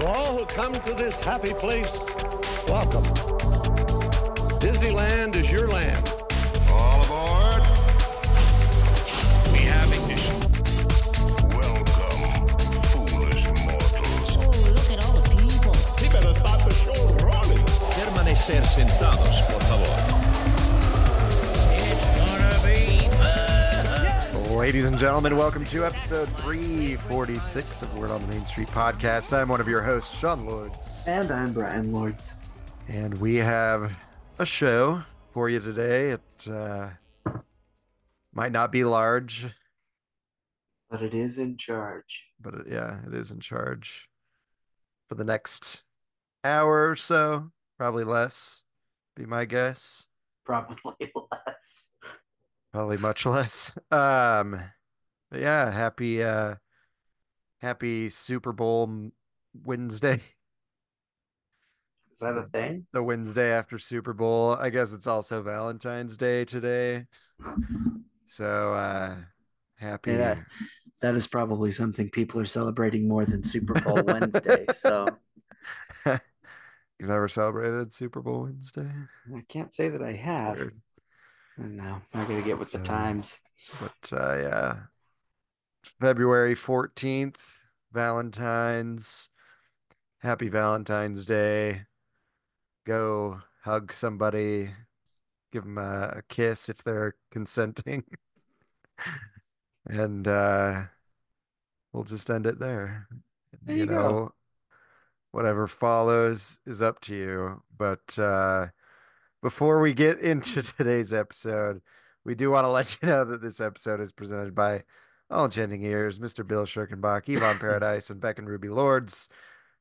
To all who come to this happy place, welcome. Disneyland is your land. All aboard. We have ignition. Welcome, foolish mortals. Oh, look at all the people. He better start the show running. Permanecer sentados, por favor. Ladies and gentlemen, welcome to episode 346 of Word on the Main Street podcast. I'm one of your hosts, Sean Lords, And I'm Bryan Lords. and we have a show for you today. It uh, might not be large, But it is in charge. but it, yeah, it is in charge for the next hour or so, probably less, be my guess. Probably less. Probably much less. Um, but yeah, happy uh happy Super Bowl Wednesday. Is that a thing? The Wednesday after Super Bowl. I guess it's also Valentine's Day today. So uh happy Yeah. That is probably something people are celebrating more than Super Bowl Wednesday. So You've never celebrated Super Bowl Wednesday? I can't say that I have. Weird. No, I gotta get with the So- times. But uh yeah. February 14th, Valentine's. Happy Valentine's Day. Go hug somebody. Give them a, a kiss if they're consenting. And uh we'll just end it there. There You you go. know, whatever follows is up to you. But uh before we get into today's episode, we do want to let you know that this episode is presented by All Enchanting Ears, Mr. Bill Schirkenbach, Yvonne Paradise, and Beck and Ruby Lords.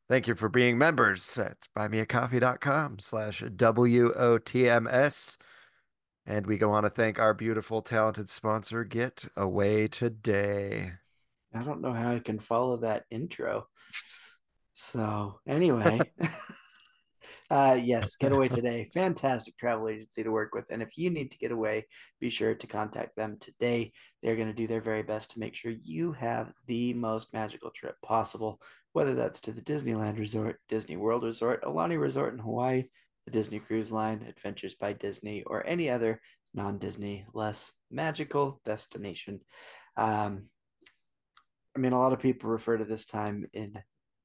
Thank you for being members at buymeacoffee.com slash W-O-T-M-S. And we go on to thank our beautiful, talented sponsor, Get Away Today. I don't know how I can follow that intro. So anyway, uh yes, Getaway Today, fantastic travel agency to work with. And if you need to get away, be sure to contact them today. They're going to do their very best to make sure you have the most magical trip possible, whether that's to the Disneyland Resort, Disney World Resort, Aulani Resort in Hawaii, the Disney Cruise Line, Adventures by Disney, or any other non-Disney less magical destination. Um, I mean, a lot of people refer to this time in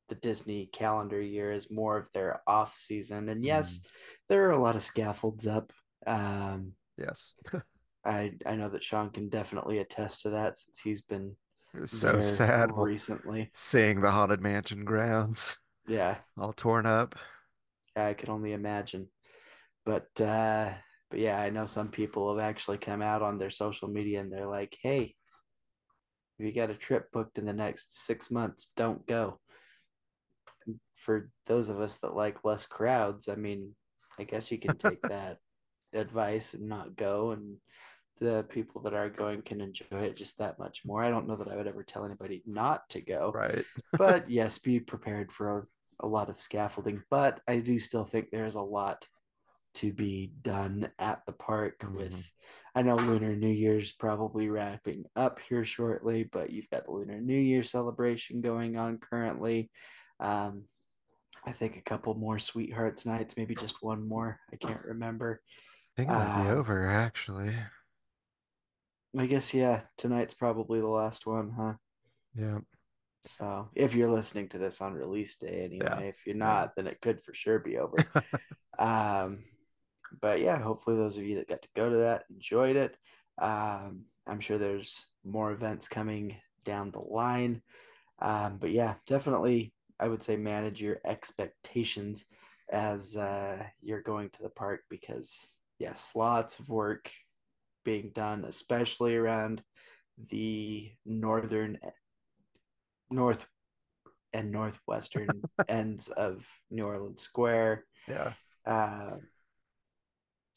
the Disney calendar year is more of their off season. And yes, there are a lot of scaffolds up. Um, Yes. I I know that Sean can definitely attest to that since he's been so sad recently. seeing the Haunted Mansion grounds Yeah, all torn up. I can only imagine. But uh, but yeah, I know some people have actually come out on their social media and they're like, "Hey, if you got a trip booked in the next six months, don't go." For those of us that like less crowds, I mean, I guess you can take that advice and not go, and the people that are going can enjoy it just that much more. I don't know that I would ever tell anybody not to go Right. but yes, be prepared for a, a lot of scaffolding. But I do still think there's a lot to be done at the park Mhm. with I know Lunar New Year's probably wrapping up here shortly, but you've got the Lunar New Year celebration going on currently. Um, I think a couple more Sweethearts nights, maybe just one more. I can't remember. I think it might be Uh, over actually. I guess yeah, tonight's probably the last one, huh? Yeah. So if you're listening to this on release day anyway, if you're not, then it could for sure be over. um, but yeah, hopefully those of you that got to go to that enjoyed it. Um, I'm sure there's more events coming down the line. Um, but yeah, definitely, I would say manage your expectations as uh, you're going to the park because yes, lots of work being done, especially around the northern north and northwestern ends of New Orleans Square. Yeah. Uh,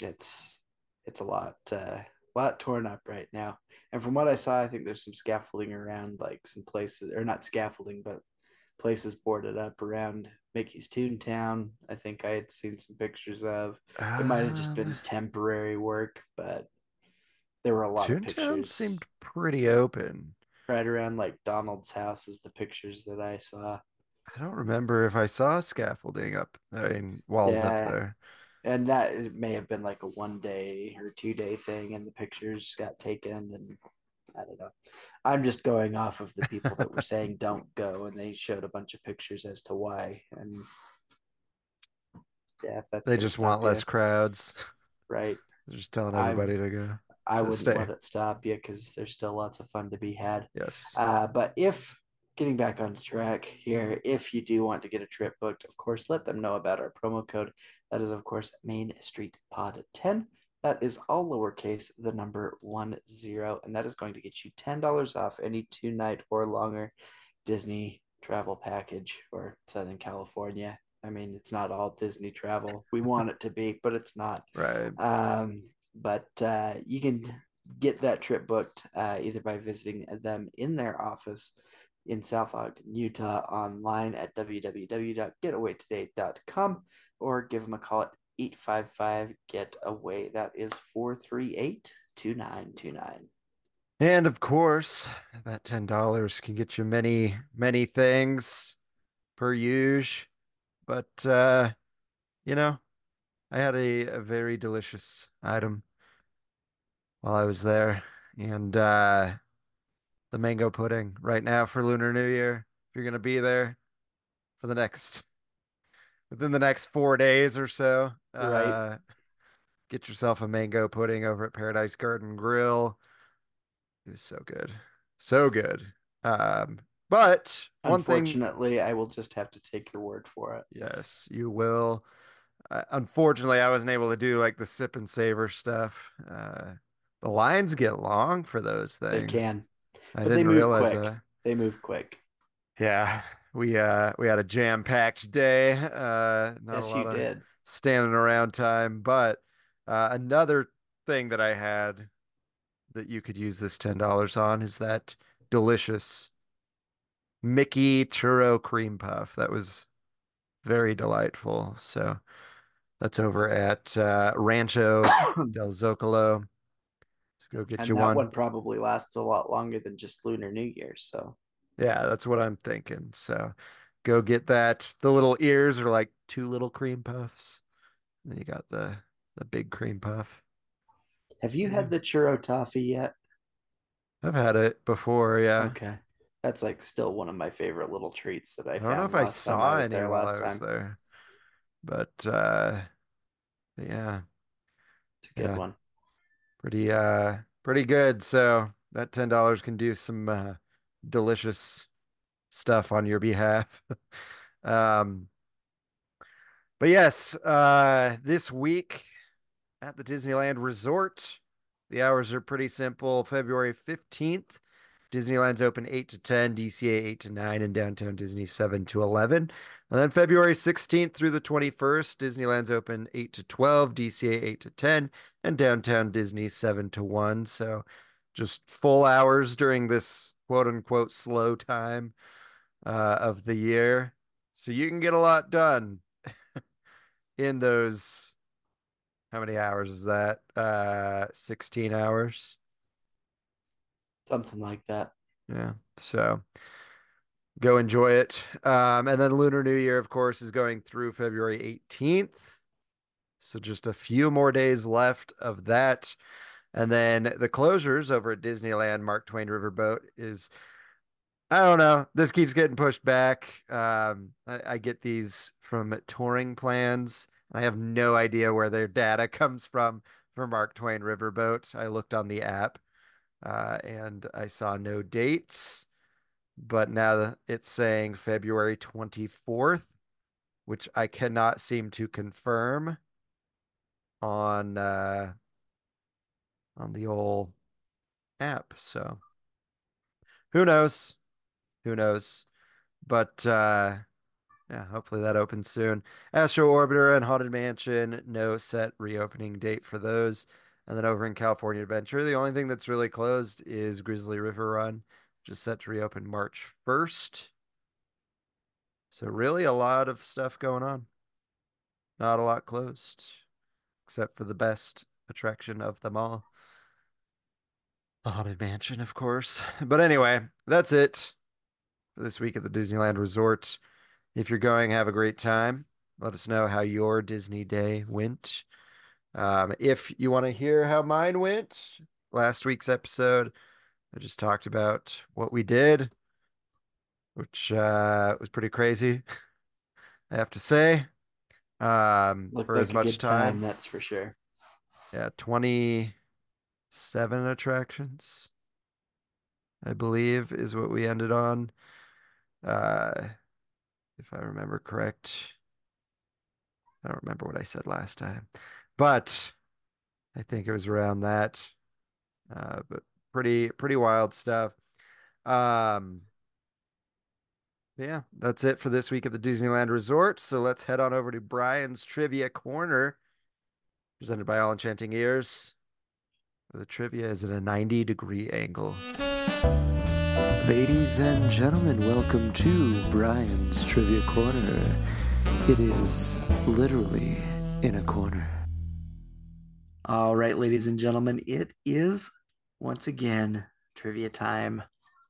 it's it's a lot uh, lot torn up right now. And from what I saw, I think there's some scaffolding around, like some places, or not scaffolding, but places boarded up around Mickey's Toontown. I think I had seen some pictures of. It might have just been Um, temporary work, but there were a lot of Toontown pictures seemed pretty open. right around like Donald's house. Is the pictures that I saw. I don't remember if I saw scaffolding up, I mean, walls up there. And that may have been like a one day or two day thing, and the pictures got taken, and I don't know. I'm just going off of the people that were saying don't go, and they showed a bunch of pictures as to why. And yeah, if that's They just want you, less crowds. right? They're just telling I- everybody to go. I to wouldn't stay. let it stop you because there's still lots of fun to be had. Yes. Uh, but if getting back on track here, if you do want to get a trip booked, of course, let them know about our promo code. That is, of course, Main Street Pod 10. That is all lowercase, the number one zero, and that is going to get you ten dollars off any two night or longer Disney travel package or Southern California. I mean, it's not all Disney travel. We want it to be, but it's not. Right. Um, but uh, you can get that trip booked uh, either by visiting them in their office in South Ogden, Utah, online at www.getawaytoday.com or give them a call at 855 get away. That is 438 2929. And of course, that ten dollars can get you many, many things per use. But uh, you know, I had a, a very delicious item while I was there. And uh the mango pudding right now for Lunar New Year. If you're gonna be there for the next within the next four days or so, Right. uh get yourself a mango pudding over at Paradise Garden Grill. It was so good. So good. Um, but one thing, Unfortunately, I will just have to take your word for it. yes, you will. Uh, unfortunately, I wasn't able to do like the sip and savor stuff. Uh, the lines get long for those things. They can, I but they didn't move realize quick. that. They move quick. Yeah, we uh we had a jam-packed day. Uh, yes, lot you of did. standing around time. But uh, another thing that I had that you could use this $10 on is that delicious Mickey churro cream puff. That was very delightful. So that's over at uh, Rancho del Zocalo. So go get and you that one. one probably lasts a lot longer than just Lunar New Year. So Yeah, that's what I'm thinking. So go get that. The little ears are like two little cream puffs. Then you got the the big cream puff. Have you Yeah. had the churro toffee yet? I've had it before, yeah. Okay. That's like still one of my favorite little treats that I, found. I don't know if I saw I any there while last I was time. there. But uh yeah, It's a good Yeah. one. pretty uh pretty good. So that ten dollars can do some uh delicious stuff on your behalf. Um but yes, uh this week at the Disneyland Resort, the hours are pretty simple. February 15th, Disneyland's open 8 to 10, DCA 8 to 9, and Downtown Disney 7 to 11. And then February 16th through the 21st, Disneyland's open 8 to 12, DCA 8 to 10, and Downtown Disney 7 to 1. So just full hours during this quote unquote slow time uh, of the year. So you can get a lot done in those. How many hours is that? Uh, 16 hours. Something like that. Yeah. So go enjoy it. Um, and then Lunar New Year, of course, is going through February 18th. So just a few more days left of that. And then the closures over at Disneyland Mark Twain Riverboat is, I don't know. This keeps getting pushed back. Um, I, I get these from touring plans. I have no idea where their data comes from for Mark Twain Riverboat. I looked on the app uh, and I saw no dates, but now it's saying February 24th, which I cannot seem to confirm on uh, on the old app. So who knows? Who knows? But uh, yeah, hopefully that opens soon. Astro Orbiter and Haunted Mansion, no set reopening date for those. And then over in California Adventure, the only thing that's really closed is Grizzly River Run, which is set to reopen March 1st. So really a lot of stuff going on. Not a lot closed, except for the best attraction of them all. The Haunted Mansion, of course. But anyway, that's it for this week at the Disneyland Resort. If you're going, have a great time. Let us know how your Disney day went. Um, if you want to hear how mine went, last week's episode, I just talked about what we did, which uh, was pretty crazy, I have to say. Um, Looked for like as much good time, that's for sure. yeah, 27 attractions, I believe, is what we ended on. Uh, if I remember correct. I don't remember what I said last time, but I think it was around that. Uh, but pretty pretty wild stuff. Um, yeah, that's it for this week at the Disneyland Resort. So let's head on over to Bryan's Trivia Corner, presented by All Enchanting Ears. The trivia is at a 90 degree angle. Ladies and gentlemen, welcome to Bryan's Trivia Corner. It is literally in a corner. All right, ladies and gentlemen, it is once again trivia time.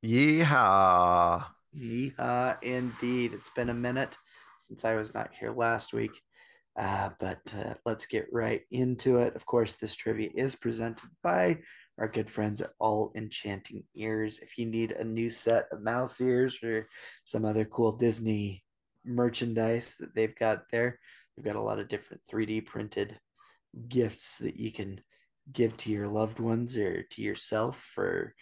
Yeehaw. Yeehaw, indeed. It's been a minute since I was not here last week, uh, but uh, let's get right into it. Of course, this trivia is presented by our good friends at All Enchanting Ears. If you need a new set of mouse ears or some other cool Disney merchandise that they've got there, they've got a lot of different 3D printed gifts that you can give to your loved ones or to yourself for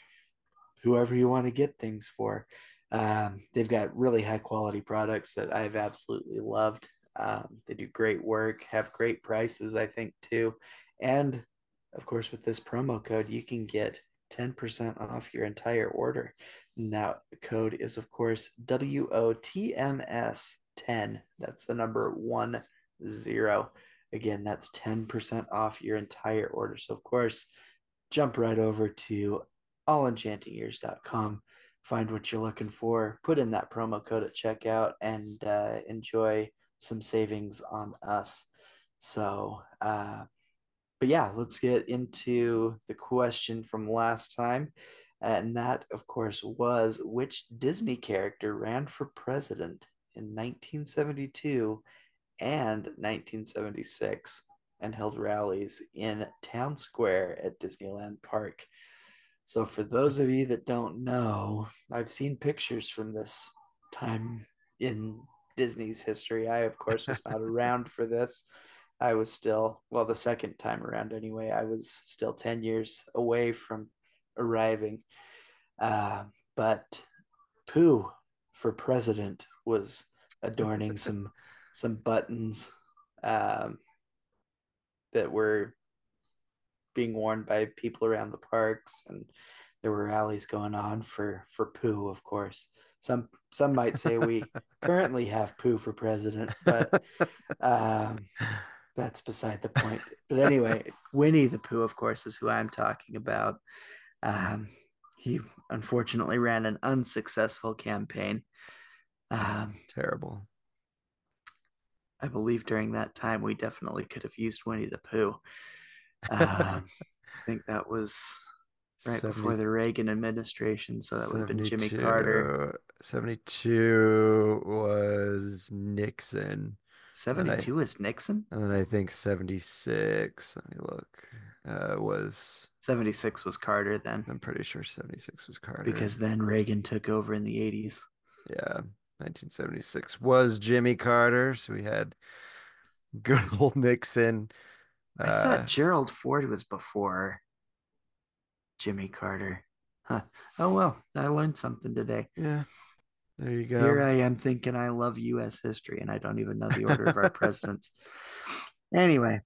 whoever you want to get things for. Um, they've got really high quality products that I've absolutely loved. Um, they do great work, have great prices, I think, too. And of course, with this promo code, you can get 10% off your entire order. Now, the code is, of course, WOTMS10. That's the number one zero. Again, that's 10% off your entire order. So, of course, jump right over to allenchantingears.com, find what you're looking for, put in that promo code at checkout, and uh, enjoy some savings on us. So, uh, but yeah, let's get into the question from last time. And that, of course, was which Disney character ran for president in 1972 and 1976 and held rallies in Town Square at Disneyland Park. So, for those of you that don't know, I've seen pictures from this time in Disney's history. I, of course, was not around for this. I was still, well, the second time around anyway, I was still 10 years away from arriving. Uh, but Pooh for president was adorning some some buttons um, that were being worn by people around the parks and there were rallies going on for for Pooh, of course. Some some might say we currently have Pooh for president, but um, that's beside the point. But anyway, Winnie the Pooh, of course, is who I'm talking about. Um, he unfortunately ran an unsuccessful campaign. Um, Terrible. I believe during that time we definitely could have used Winnie the Pooh. Um, I think that was right before the Reagan administration, so that would have been Jimmy Carter. 72 was Nixon. Seventy-two is Nixon. And then I think 76, let me look, uh, was, Seventy-six was Carter then, I'm pretty sure 76 was Carter. because then Reagan took over in the eighties. Yeah, 1976 was Jimmy Carter. So we had good old Nixon. I Uh, thought Gerald Ford was before Jimmy Carter. Huh. Oh well, I learned something today. yeah, there you go. Here I am thinking I love U.S. history, and I don't even know the order of our presidents. Anyway,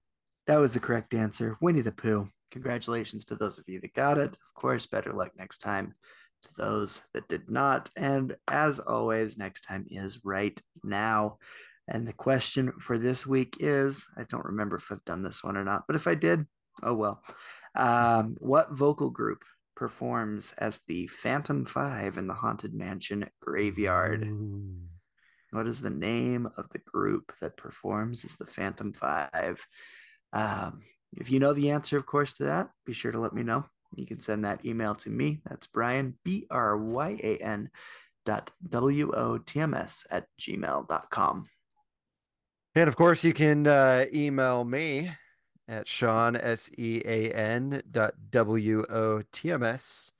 that was the correct answer. Winnie the Pooh. Congratulations to those of you that got it. Of course, better luck next time to those that did not. And as always, next time is right now. And the question for this week is I don't remember if I've done this one or not, but if I did, oh well. Um, what vocal group performs as the Phantom Five in the Haunted Mansion graveyard? Ooh. What is the name of the group that performs as the Phantom Five? Um, if you know the answer, of course, to that, be sure to let me know. You can send that email to me. That's Bryan, B R Y A N, dot W O T M S at gmail.com. And of course, you can uh, email me at Sean, S E A N dot W O T M S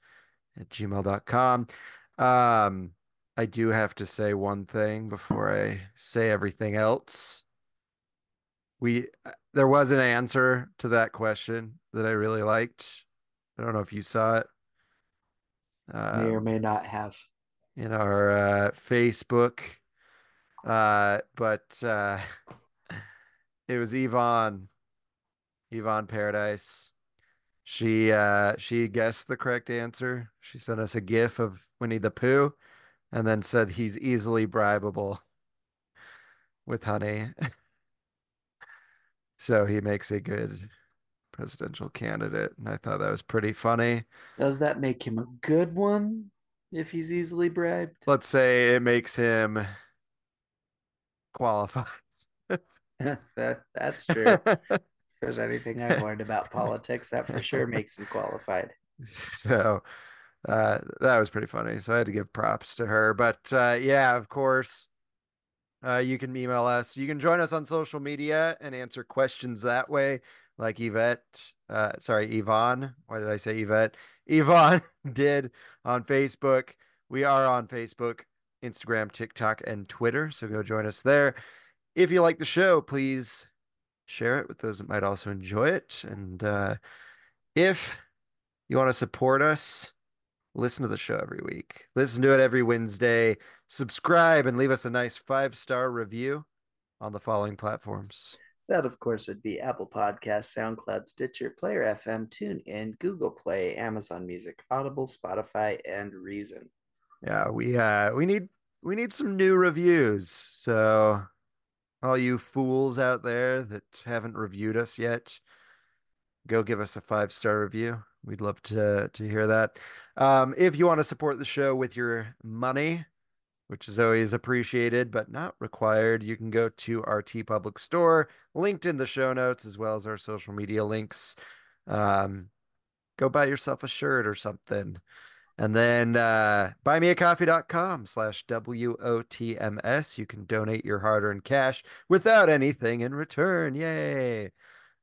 at gmail.com. Um, I do have to say one thing before I say everything else. We uh, there was an answer to that question that I really liked. I don't know if you saw it. may or Um, may not have. in our uh, Facebook. Uh, but uh, it was Yvonne, Yvonne Paradise. She uh, she guessed the correct answer. She sent us a GIF of Winnie the Pooh, and then said he's easily bribable with honey. So he makes a good presidential candidate, and I thought that was pretty funny. Does that make him a good one if he's easily bribed? Let's say it makes him qualified. that, that's true. There's anything I've learned about politics, that for sure makes him qualified. So uh, that was pretty funny. So I had to give props to her. But uh, yeah, of course, uh, you can email us. You can join us on social media and answer questions that way, like Yvette. Uh, sorry, Yvonne. Why did I say Yvette? Yvonne did on Facebook. We are on Facebook, Instagram, TikTok, and Twitter. So go join us there. If you like the show, please share it with those that might also enjoy it. And uh, if you want to support us, listen to the show every week. Listen to it every Wednesday. Subscribe and leave us a nice five star review on the following platforms. That, of course, would be Apple Podcasts, SoundCloud, Stitcher, Player FM, TuneIn, Google Play, Amazon Music, Audible, Spotify, and Reason. Yeah, we uh we need we need some new reviews. So all you fools out there that haven't reviewed us yet, go give us a five star review. We'd love to to hear that. Um, if you want to support the show with your money, which is always appreciated but not required, you can go to our TeePublic store, linked in the show notes, as well as our social media links. Um, go buy yourself a shirt or something. And then uh, buymeacoffee.com slash W-O-T-M-S. You can donate your hard-earned cash without anything in return. Yay.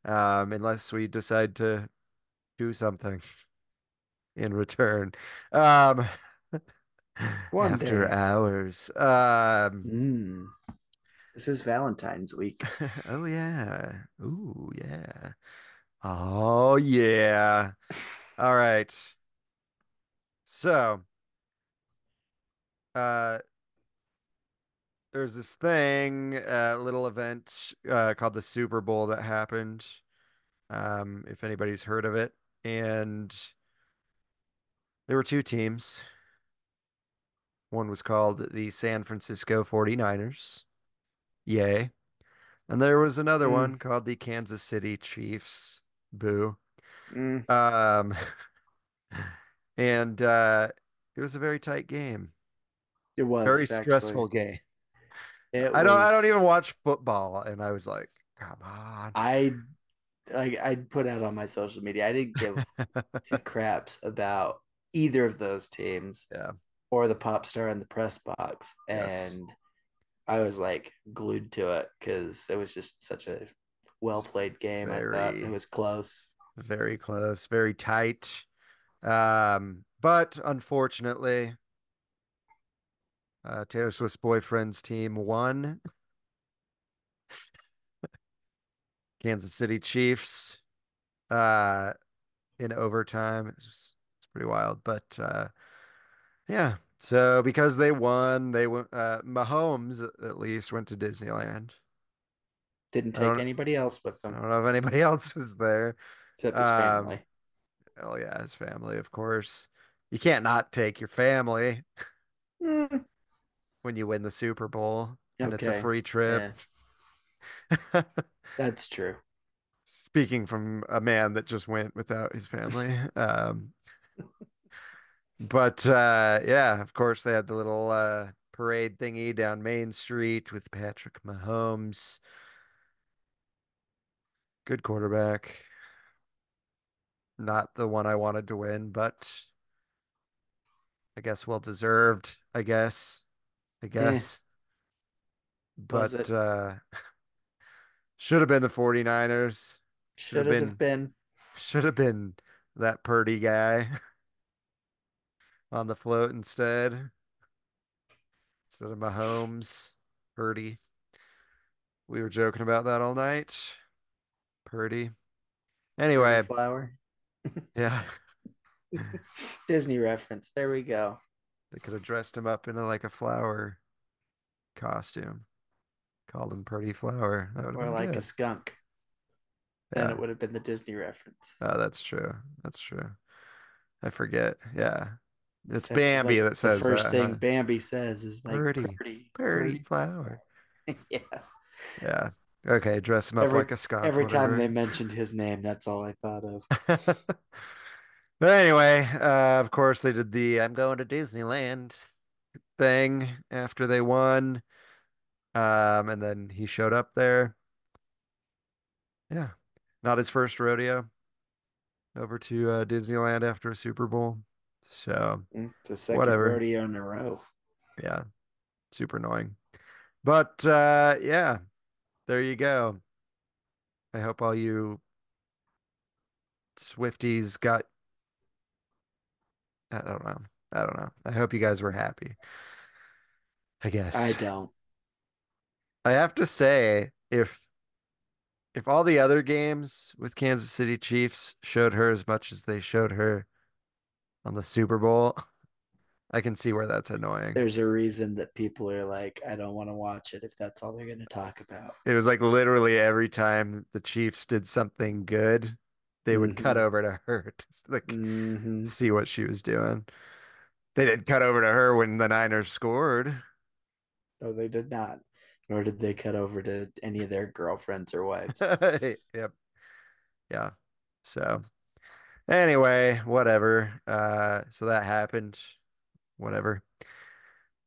Um, unless we decide to do something in return. Um, One after day. hours. Um, Mm. This is Valentine's week. oh yeah. Ooh, yeah. Oh yeah. All right. So, uh, there's this thing, a uh, little event uh, called the Super Bowl that happened. Um, if anybody's heard of it, and there were two teams. One was called the San Francisco 49ers. Yay. And there was another Mm. one called the Kansas City Chiefs. Boo. Mm. Um, and uh, it was a very tight game, It was very actually. stressful game. It I don't, I don't even watch football, and I was like, come on. I like I put out on my social media. I didn't give two craps about either of those teams. Yeah. Or the pop star in the press box. Yes. And I was like glued to it because it was just such a well played game. I thought it was close. Very close, very tight. Um, but unfortunately, uh, Taylor Swift's boyfriend's team won. Kansas City Chiefs, uh, in overtime. It's, pretty wild, but uh, yeah. So because they won, they went. Uh, Mahomes at least went to Disneyland. Didn't take anybody else with them. I don't know if anybody else was there. except his um, family. Oh yeah, his family, of course. You can't not take your family Mm, when you win the Super Bowl and it's a free trip. that's true. Speaking from a man that just went without his family. Um, but uh, yeah, of course, they had the little uh, parade thingy down Main Street with Patrick Mahomes. Good quarterback. Not the one I wanted to win, but I guess well deserved, I guess. I guess. Was But uh should have been the 49ers. Should have been have been? should have been that Purdy guy on the float instead. Instead of Mahomes, Purdy. We were joking about that all night. Purdy. Anyway, Flower. Yeah, Disney reference. There we go. they could have dressed him up in a, like a flower costume. Called him Pretty Flower. That would Or like a good. skunk. Then it would have been the Disney reference. Oh, that's true. That's true. I forget. Yeah. It's Bambi like, that says the first that, thing huh? Bambi says is like pretty, Purdy, Purdy Flower. yeah. Yeah. Okay, dress him up Every- like a skunk. Every time they mentioned his name, that's all I thought of. But anyway, uh, of course they did the I'm going to Disneyland thing after they won. Um, and then he showed up there. Yeah. Not his first rodeo over to uh, Disneyland after a Super Bowl. So, It's the second Whatever. rodeo in a row. yeah. Super annoying. But uh yeah, there you go. I hope all you Swifties got I don't know. I don't know. I hope you guys were happy. I guess. I don't. I have to say, if if all the other games with Kansas City Chiefs showed her as much as they showed her on the Super Bowl, I can see where that's annoying. There's a reason that people are like, I don't want to watch it if that's all they're going to talk about. It was like literally every time the Chiefs did something good, they would cut Mhm. over to her to like hmm see what she was doing. They didn't cut over to her when the Niners scored. No, they did not. Nor did they cut over to any of their girlfriends or wives. Yep. Yeah. So anyway, whatever. Uh so that happened. Whatever.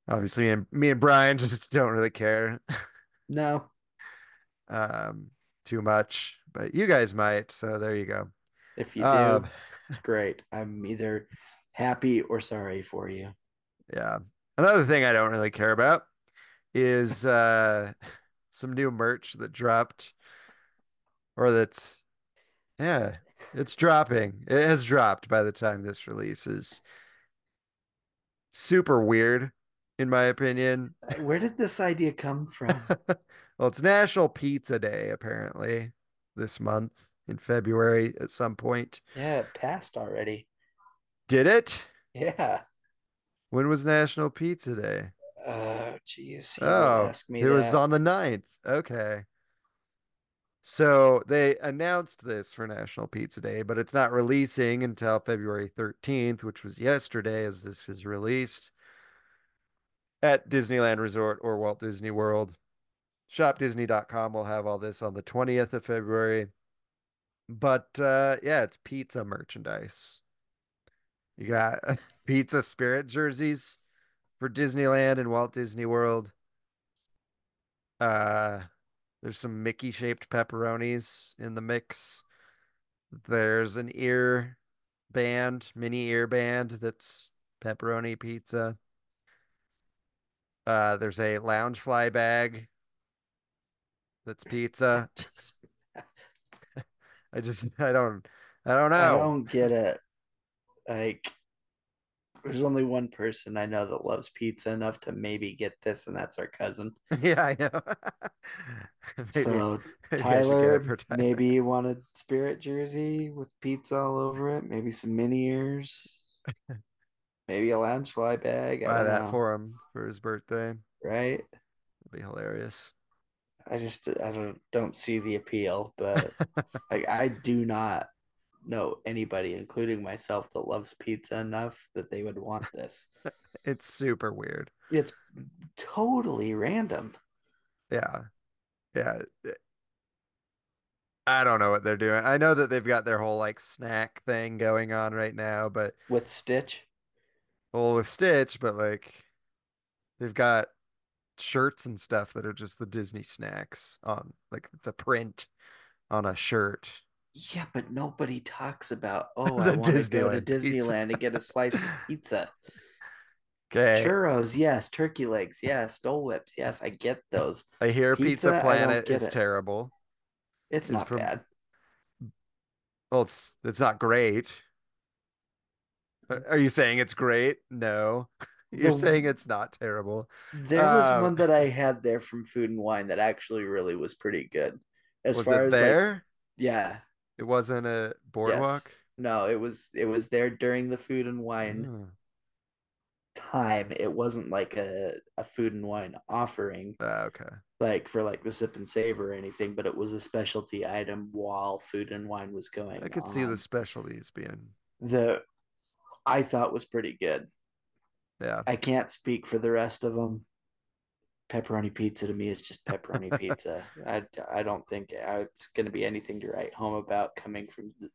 Obviously, me and, me and Bryan just don't really care no, um too much, but you guys might, so there you go. if you do, Um, great. I'm either happy or sorry for you. Yeah. Another thing I don't really care about is uh some new merch that dropped or that's yeah, it's dropping. It has dropped by the time this releases. Super weird in my opinion. Uh, Where did this idea come from? Well, it's National Pizza Day apparently this month in February at some point. yeah, it passed already. Did it? Yeah. When was National Pizza Day? Oh, jeez. Oh, would ask me it was on the 9th. Okay. So they announced this for National Pizza Day, but it's not releasing until February 13th, which was yesterday as this is released at Disneyland Resort or Walt Disney World. ShopDisney.com will have all this on the 20th of February. But uh yeah, it's pizza merchandise. You got pizza spirit jerseys for Disneyland and Walt Disney World. Uh there's some Mickey shaped pepperonis in the mix. There's an ear band, mini ear band that's pepperoni pizza. Uh there's a Loungefly bag that's pizza. I just I don't I don't know. I don't get it. Like, there's only one person I know that loves pizza enough to maybe get this, and that's our cousin. Yeah, I know. Maybe- so maybe I should get Tyler, Tyler. maybe you wanted spirit jersey with pizza all over it. Maybe some mini ears. maybe a Loungefly bag. I buy don't that know. for him for his birthday. right. It'd be hilarious. I just I don't don't see the appeal, but like I do not know anybody, including myself, that loves pizza enough that they would want this. It's super weird. It's totally random. Yeah. Yeah. I don't know what they're doing. I know that they've got their whole like snack thing going on right now, but with Stitch. well with Stitch, but like they've got shirts and stuff that are just the Disney snacks on like it's a print on a shirt. Yeah, but nobody talks about oh, I want to go to Disneyland. And get a slice of pizza. Okay. Churros, yes. Turkey legs, yes. Dole whips, yes. I get those. I hear Pizza, Pizza, Planet is it. terrible. It's It's not from- bad. Well, it's it's not great. Are you saying it's great? No. You're The- saying it's not terrible. There was Um, one that I had there from Food and Wine that actually really was pretty good. As Was far it as like, there? yeah. It wasn't a boardwalk. No, it was it was there during the Food and Wine Oh, time. It wasn't like a, a Food and Wine offering, ah, okay. like for like the sip and save or anything, but it was a specialty item while Food and Wine was going. I could see the specialties being. the I thought was pretty good. Yeah. I can't speak for the rest of them. Pepperoni pizza to me is just pepperoni pizza. I, I don't think it's going to be anything to write home about coming from the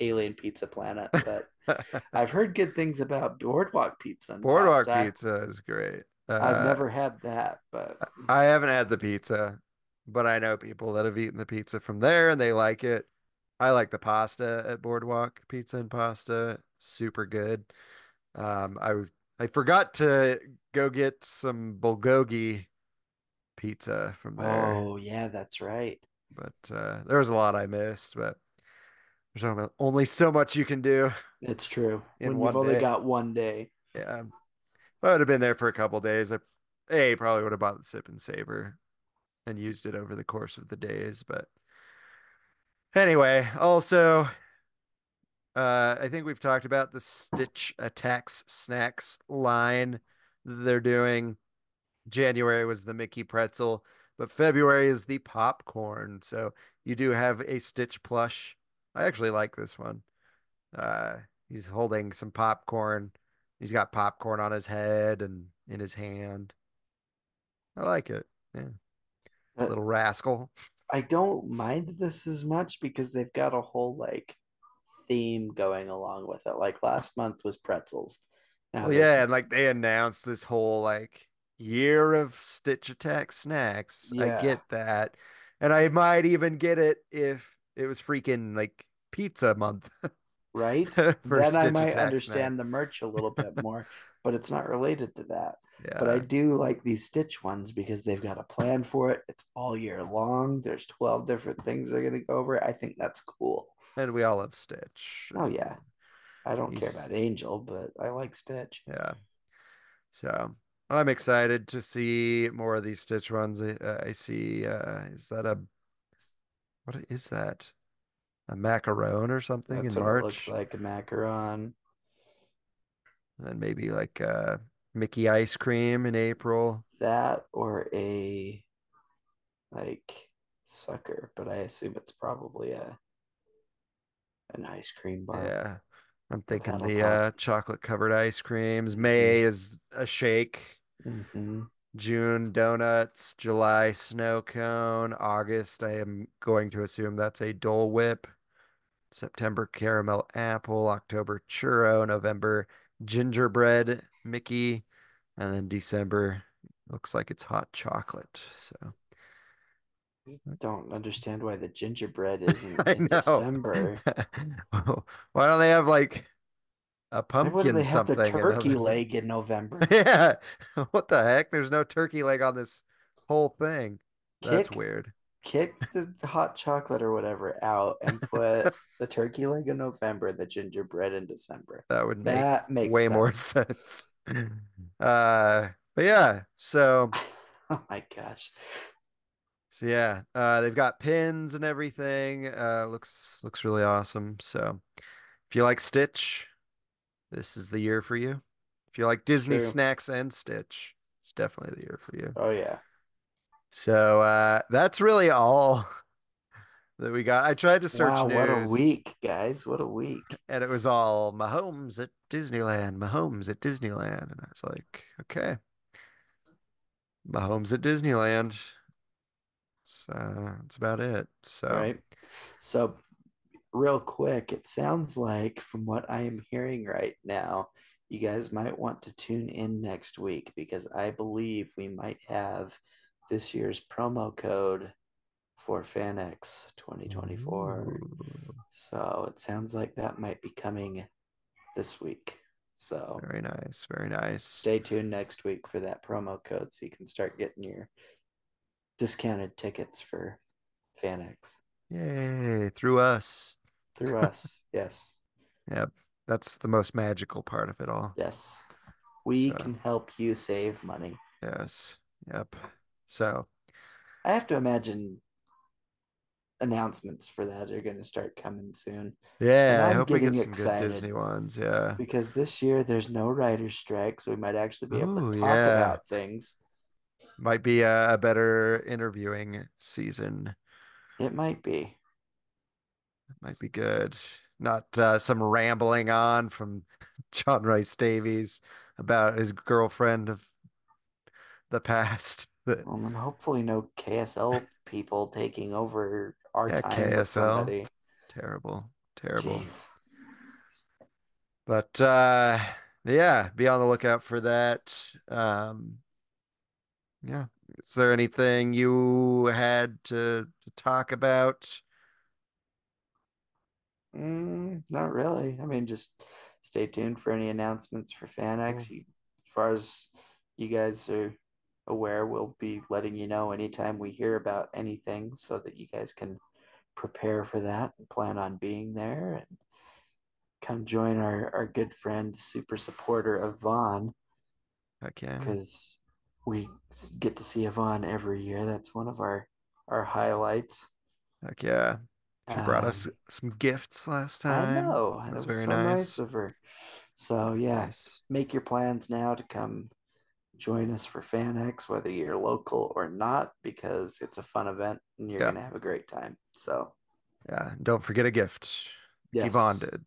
alien pizza planet. But I've heard good things about boardwalk pizza. Boardwalk. I- pizza is great. I've Uh, never had that, but I haven't had the pizza, but I know people that have eaten the pizza from there and they like it. I like the pasta at Boardwalk Pizza and Pasta. Super good. Um, I I forgot to go get some bulgogi pizza from there, oh yeah, that's right. but uh, there was a lot I missed. But there's only- only so much you can do. It's true. When you've only day. got one day. Yeah. If I would have been there for a couple days, I A probably would have bought the sip and savor and used it over the course of the days. But anyway, also uh I think we've talked about the Stitch Attacks Snacks line that they're doing. January was the Mickey pretzel, but February is the popcorn. So you do have a Stitch plush. I actually like this one. Uh he's holding some popcorn. He's got popcorn on his head and in his hand. I like it. Yeah. Uh, Little rascal. I don't mind this as much because they've got a whole like theme going along with it. Like last month was pretzels. Now Well, yeah, and like they announced this whole like year of Stitch Attack snacks. I get that. And I might even get it if it was freaking like pizza month right? then I might understand snack. the merch a little bit more, but it's not related to that. Yeah. But I do like these Stitch ones because they've got a plan for it. It's all year long. There's 12 different things they're going to go over. I think that's cool. and we all love Stitch. Oh, yeah. I don't care about Angel, but I like Stitch. Yeah. So I'm excited to see more of these Stitch ones. I, uh, I see, uh, is that a, what is that? A macaron or something That's in March? it looks like a macaron. And then maybe like uh Mickey ice cream in April. That or a like sucker, but I assume it's probably a an ice cream bar. Yeah. I'm thinking that'll the uh chocolate covered ice creams. May is a shake. Hmm June donuts, July snow cone, August I am going to assume that's a Dole Whip, September caramel apple, October churro, November gingerbread Mickey, and then December looks like it's hot chocolate. So I Don't understand why the gingerbread isn't in. December. Why don't they have like a pumpkin they have something? the turkey leg in November? Yeah. What the heck? There's no turkey leg on this whole thing. That's weird. Kick the hot chocolate or whatever out and put the turkey leg in November and the gingerbread in December. That would make That makes way more sense. sense. Uh, but yeah, so Oh my gosh. so yeah, uh, they've got pins and everything. Uh, looks looks really awesome. So if you like Stitch, this is the year for you. If you like Disney True. snacks and Stitch, it's definitely the year for you. Oh yeah. So uh, that's really all that we got. I tried to search wow, news. what a week, guys. What a week. and it was all Mahomes at Disneyland, Mahomes at Disneyland, and I was like, okay, Mahomes at Disneyland. That's uh, that's about it. So Right. So, real quick, it sounds like from what I am hearing right now, you guys might want to tune in next week because I believe we might have this year's promo code for FanX 2024. Ooh. So, it sounds like that might be coming this week. So Very nice. Very nice. stay tuned next week for that promo code so you can start getting your discounted tickets for FanX Yay. Through us. Through us. Yes. Yep. That's the most magical part of it all. Yes. We So- can help you save money. Yes. Yep. So, I have to imagine announcements for that are going to start coming soon yeah, I I'm hope we get getting some excited. good Disney ones. Yeah. because this year there's no writer's strike, so we might actually be able Ooh, to talk yeah. about things. Might be a better interviewing season. It might be. Might be good. Not uh, some rambling on from John Rice Davies about his girlfriend of the past. That Um, and hopefully no KSL people taking over our Yeah, time KSL. terrible, terrible. Jeez. But uh yeah, be on the lookout for that. Um yeah. Is there anything you had to, to talk about? Mm, not really. I mean, just stay tuned for any announcements for FanX. You, as far as you guys are aware, we'll be letting you know anytime we hear about anything so that you guys can prepare for that and plan on being there and come join our, our good friend, super supporter Yvonne, Heck because we get to see Yvonne every year. That's one of our, our highlights. Heck yeah. She brought us Um, some gifts last time. I know. That That was was very so nice. nice. of her. So yes, make your plans now to come join us for FanX, whether you're local or not, because it's a fun event and you're Yeah. gonna have a great time. So Yeah. Don't forget a gift. yes, Yvonne did.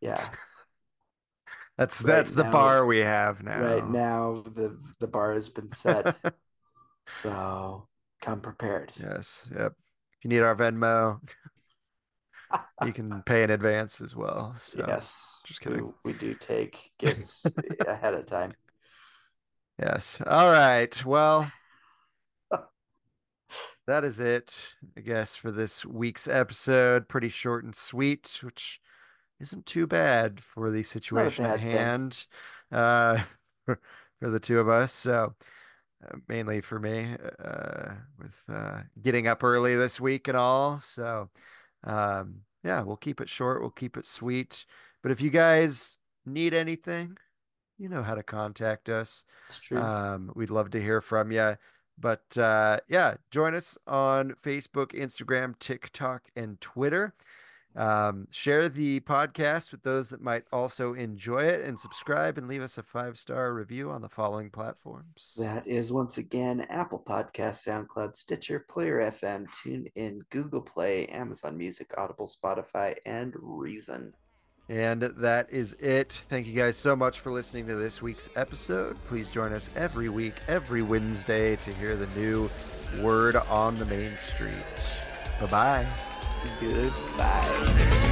Yeah. That's Right that's the now- bar we have now. Right now the the bar has been set. so come prepared. Yes. Yep. If you need our Venmo, you can pay in advance as well. So yes. just kidding. We, we do take gifts ahead of time. yes. All right. Well, that is it, I guess, for this week's episode. Pretty short and sweet, which isn't too bad for the situation at hand uh, for, for the two of us. So, uh, mainly for me, uh, with uh, getting up early this week and all. So, um, yeah, we'll keep it short. We'll keep it sweet. But if you guys need anything, you know how to contact us. It's true. Um, we'd love to hear from you. But uh, yeah, join us on Facebook, Instagram, TikTok, and Twitter. Um, share the podcast with those that might also enjoy it and subscribe and leave us a five star review on the following platforms. That is once again Apple Podcast, SoundCloud, Stitcher, Player FM, TuneIn, Google Play, Amazon Music, Audible, Spotify, and Reason. And that is it. Thank you guys so much for listening to this week's episode. Please join us every week, every Wednesday, to hear the new word on the main street. Bye bye. Goodbye.